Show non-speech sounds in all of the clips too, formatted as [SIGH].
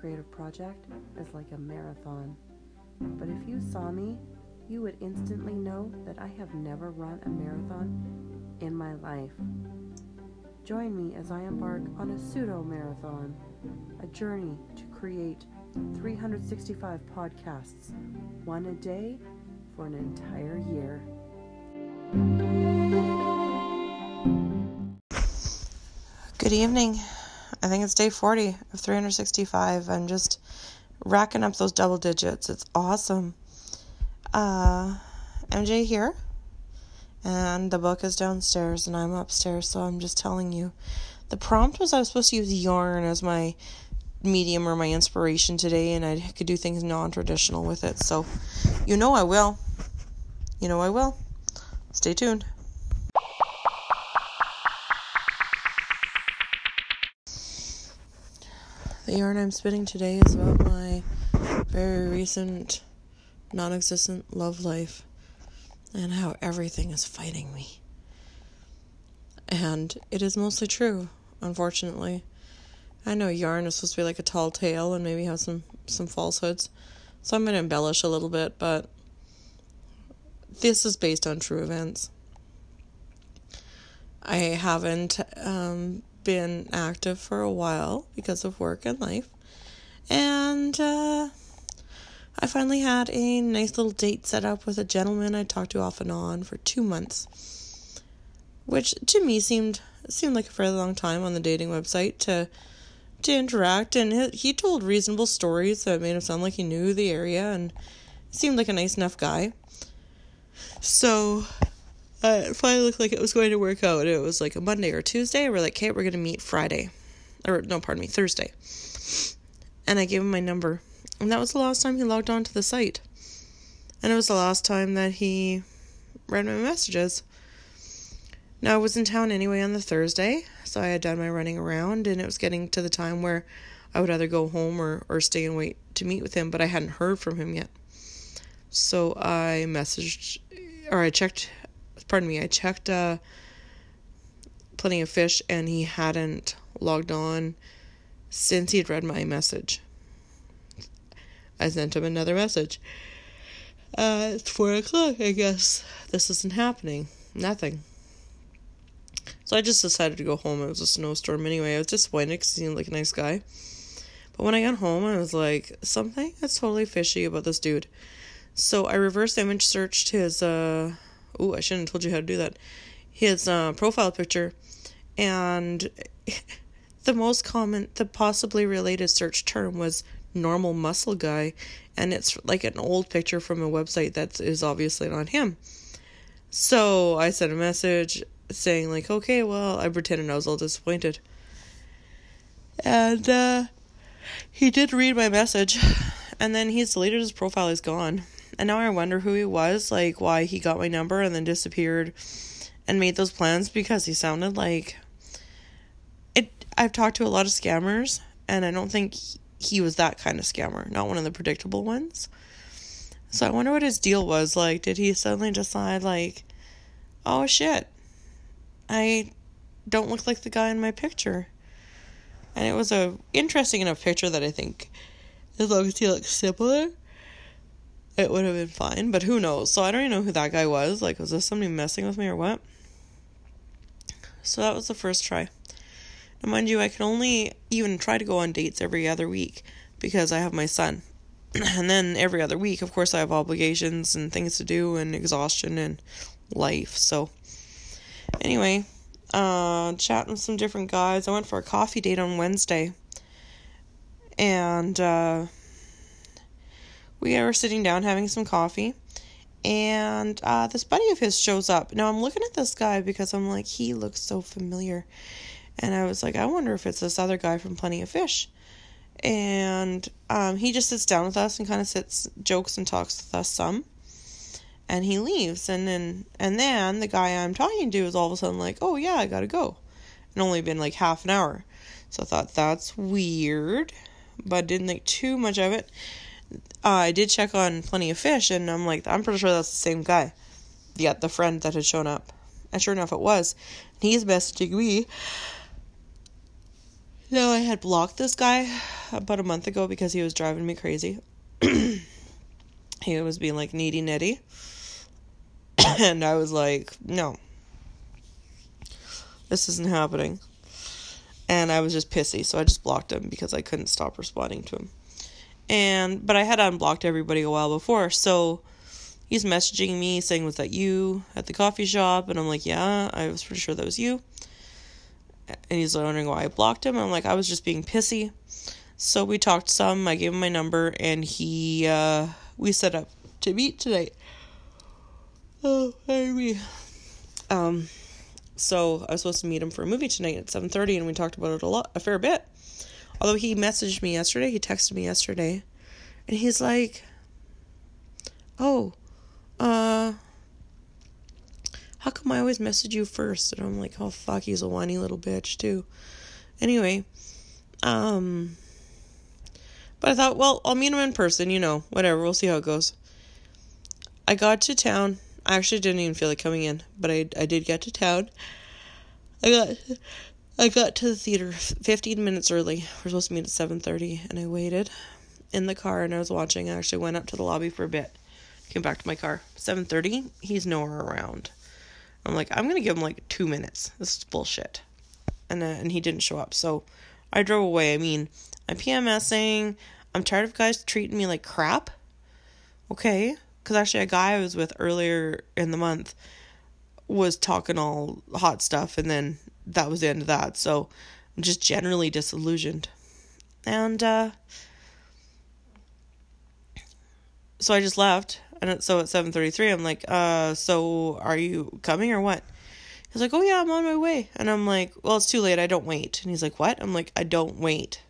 creative project is like a marathon. But if you saw me, you would instantly know that I have never run a marathon in my life. Join me as I embark on a pseudo marathon, a journey to create 365 podcasts, one a day for an entire year. Good evening. I think it's day 40 of 365. I'm just racking up those double digits. It's awesome. Uh, MJ here, and the book is downstairs, and I'm upstairs, so I'm just telling you. The prompt was I was supposed to use yarn as my medium or my inspiration today, and I could do things non traditional with it. So, you know, I will. You know, I will. Stay tuned. The yarn I'm spinning today is about my very recent non existent love life and how everything is fighting me. And it is mostly true, unfortunately. I know yarn is supposed to be like a tall tale and maybe have some, some falsehoods, so I'm going to embellish a little bit, but this is based on true events. I haven't um, been active for a while because of work and life. And uh, I finally had a nice little date set up with a gentleman I talked to off and on for two months, which to me seemed seemed like a fairly long time on the dating website to to interact. And he told reasonable stories that made him sound like he knew the area and seemed like a nice enough guy. So uh, it finally looked like it was going to work out. It was like a Monday or Tuesday. We're like, okay, we're going to meet Friday. Or, no, pardon me, Thursday. And I gave him my number. And that was the last time he logged on to the site. And it was the last time that he read my messages. Now, I was in town anyway on the Thursday, so I had done my running around, and it was getting to the time where I would either go home or, or stay and wait to meet with him, but I hadn't heard from him yet. So I messaged, or I checked pardon me, I checked uh, Plenty of Fish and he hadn't logged on since he'd read my message. I sent him another message. Uh, it's four o'clock, I guess. This isn't happening. Nothing. So I just decided to go home. It was a snowstorm anyway. I was disappointed because he seemed like a nice guy. But when I got home, I was like, something that's totally fishy about this dude. So I reverse image searched his uh, oh, I shouldn't have told you how to do that. His uh, profile picture, and [LAUGHS] the most common, the possibly related search term was normal muscle guy, and it's like an old picture from a website that is obviously not him. So I sent a message saying like, okay, well, I pretended I was all disappointed, and uh, he did read my message, and then he's deleted his profile. He's gone. And now I wonder who he was, like why he got my number and then disappeared and made those plans because he sounded like it I've talked to a lot of scammers and I don't think he was that kind of scammer, not one of the predictable ones. So I wonder what his deal was. Like did he suddenly decide like oh shit. I don't look like the guy in my picture. And it was a interesting enough picture that I think as long as he looks similar, it would have been fine, but who knows? So I don't even know who that guy was. Like, was this somebody messing with me or what? So that was the first try. Now, mind you, I can only even try to go on dates every other week because I have my son. [CLEARS THROAT] and then every other week, of course, I have obligations and things to do and exhaustion and life. So, anyway, uh, chatting with some different guys. I went for a coffee date on Wednesday. And, uh, we are sitting down having some coffee and uh, this buddy of his shows up. Now I'm looking at this guy because I'm like, he looks so familiar. And I was like, I wonder if it's this other guy from Plenty of Fish. And um, he just sits down with us and kind of sits, jokes and talks with us some. And he leaves. And then, and then the guy I'm talking to is all of a sudden like, oh yeah, I gotta go. And only been like half an hour. So I thought that's weird, but didn't think too much of it uh, I did check on Plenty of Fish, and I'm like, I'm pretty sure that's the same guy. Yeah, the friend that had shown up. And sure enough, it was. And he's messaging me No, I had blocked this guy about a month ago because he was driving me crazy. [CLEARS THROAT] he was being like needy nitty. [CLEARS THROAT] and I was like, no, this isn't happening. And I was just pissy, so I just blocked him because I couldn't stop responding to him. And but I had unblocked everybody a while before, so he's messaging me saying, Was that you at the coffee shop? And I'm like, Yeah, I was pretty sure that was you. And he's wondering why I blocked him. I'm like, I was just being pissy. So we talked some. I gave him my number, and he, uh, we set up to meet tonight. Oh, we? Um, so I was supposed to meet him for a movie tonight at 7:30, and we talked about it a lot, a fair bit. Although he messaged me yesterday, he texted me yesterday, and he's like, "Oh, uh, how come I always message you first? And I'm like, oh fuck, he's a whiny little bitch too. Anyway, um, but I thought, well, I'll meet him in person, you know, whatever, we'll see how it goes. I got to town. I actually didn't even feel like coming in, but I I did get to town. I got I got to the theater 15 minutes early. We're supposed to meet at 7:30, and I waited in the car and I was watching. I actually went up to the lobby for a bit. Came back to my car. 7:30. He's nowhere around. I'm like, I'm gonna give him like two minutes. This is bullshit. And uh, and he didn't show up. So I drove away. I mean, I'm PMSing. I'm tired of guys treating me like crap. Okay, because actually a guy I was with earlier in the month was talking all hot stuff, and then that was the end of that. So I'm just generally disillusioned. And uh, so I just left and so at 7:33 I'm like, "Uh, so are you coming or what?" He's like, "Oh yeah, I'm on my way." And I'm like, "Well, it's too late. I don't wait." And he's like, "What?" I'm like, "I don't wait."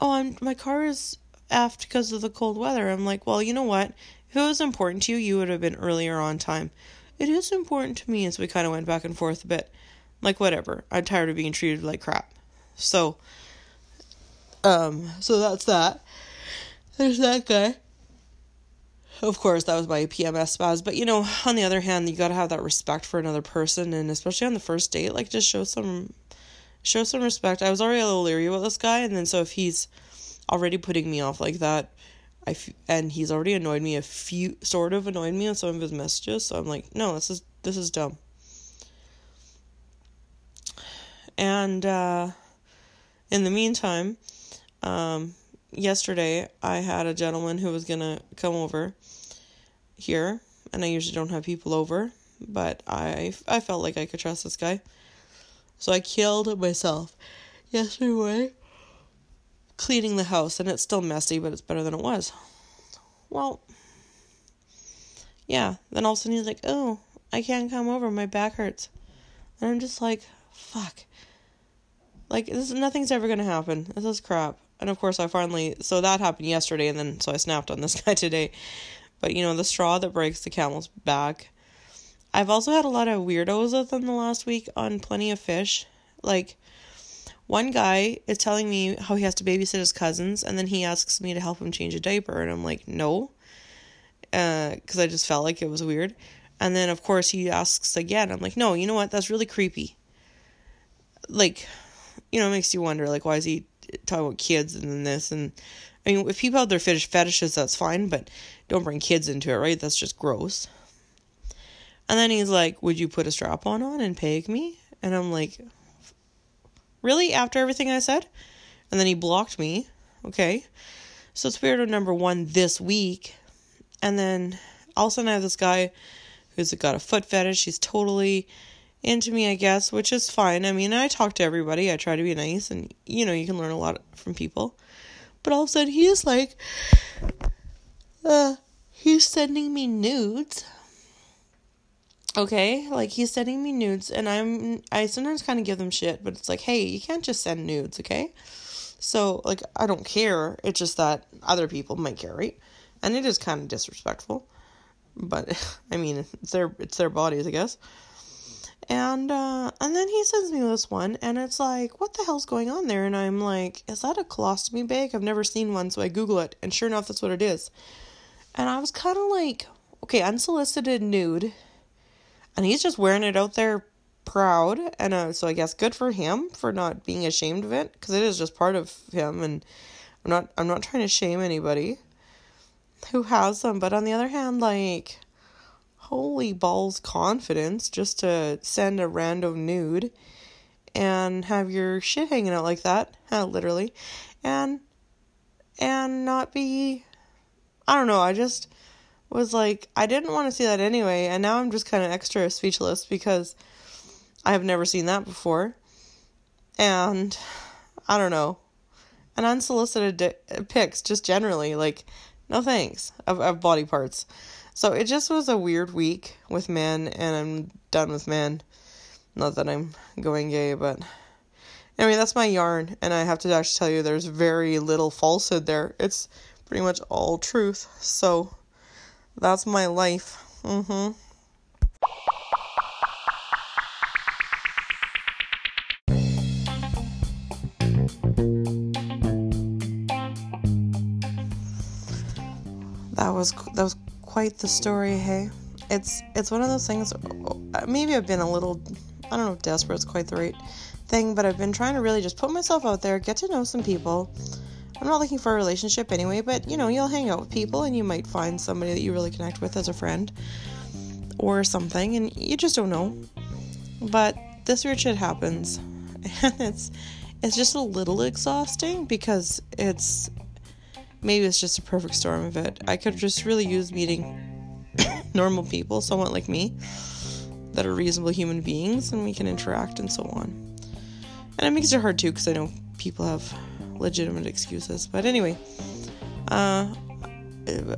"Oh, I'm my car is aft because of the cold weather." I'm like, "Well, you know what? If it was important to you, you would have been earlier on time." It is important to me, so we kind of went back and forth a bit. Like, whatever. I'm tired of being treated like crap. So, um, so that's that. There's that guy of course, that was my PMS spaz. But you know, on the other hand, you gotta have that respect for another person, and especially on the first date, like just show some, show some respect. I was already a little leery about this guy, and then so if he's already putting me off like that, I f- and he's already annoyed me a few, sort of annoyed me on some of his messages. So I'm like, no, this is this is dumb. And uh, in the meantime, um, yesterday I had a gentleman who was gonna come over here, and I usually don't have people over, but I I felt like I could trust this guy, so I killed myself yesterday cleaning the house, and it's still messy, but it's better than it was. Well, yeah. Then all of a sudden he's like, "Oh, I can't come over. My back hurts," and I'm just like, "Fuck." Like this, nothing's ever gonna happen. This is crap. And of course, I finally so that happened yesterday, and then so I snapped on this [LAUGHS] guy today. But you know, the straw that breaks the camel's back. I've also had a lot of weirdos within the last week on Plenty of Fish. Like, one guy is telling me how he has to babysit his cousins, and then he asks me to help him change a diaper, and I'm like, no, because uh, I just felt like it was weird. And then, of course, he asks again. I'm like, no, you know what? That's really creepy. Like, you know, it makes you wonder, like, why is he talking about kids and then this and I mean, if people have their fetish fetishes, that's fine, but don't bring kids into it, right? That's just gross. And then he's like, "Would you put a strap on on and peg me?" And I'm like, "Really?" After everything I said, and then he blocked me. Okay, so it's weirdo number one this week, and then all of a sudden I have this guy who's got a foot fetish. He's totally into me, I guess, which is fine. I mean, I talk to everybody. I try to be nice, and you know, you can learn a lot from people. But all of a sudden, he's like, uh, he's sending me nudes. Okay, like he's sending me nudes, and I'm I sometimes kind of give them shit, but it's like, hey, you can't just send nudes, okay? So like, I don't care. It's just that other people might care, right? And it is kind of disrespectful, but [LAUGHS] I mean, it's their it's their bodies, I guess. And uh, and then he sends me this one, and it's like, what the hell's going on there? And I'm like, is that a colostomy bag? I've never seen one, so I Google it, and sure enough, that's what it is. And I was kind of like, okay, unsolicited nude, and he's just wearing it out there proud and uh, so I guess good for him for not being ashamed of it because it is just part of him and I'm not I'm not trying to shame anybody who has them but on the other hand like holy balls confidence just to send a random nude and have your shit hanging out like that literally and and not be I don't know I just was like I didn't want to see that anyway and now I'm just kind of extra speechless because I have never seen that before. And I don't know. And unsolicited di- pics, just generally, like, no thanks, of, of body parts. So it just was a weird week with men, and I'm done with men. Not that I'm going gay, but anyway, that's my yarn, and I have to actually tell you there's very little falsehood there. It's pretty much all truth. So that's my life. Mm hmm. That was that was quite the story. Hey, it's it's one of those things. Uh, maybe I've been a little, I don't know, if desperate is quite the right thing, but I've been trying to really just put myself out there, get to know some people. I'm not looking for a relationship anyway, but you know, you'll hang out with people and you might find somebody that you really connect with as a friend or something, and you just don't know. But this weird shit happens, [LAUGHS] and it's it's just a little exhausting because it's maybe it's just a perfect storm of it. I could just really use meeting [COUGHS] normal people, somewhat like me, that are reasonable human beings, and we can interact and so on. And it makes it hard too, because I know people have legitimate excuses. But anyway, uh,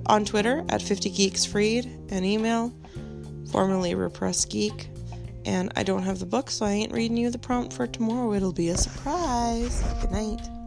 on Twitter at 50 Geeks Freed, an email, formerly Repressed Geek. And I don't have the book, so I ain't reading you the prompt for tomorrow. It'll be a surprise. Good night.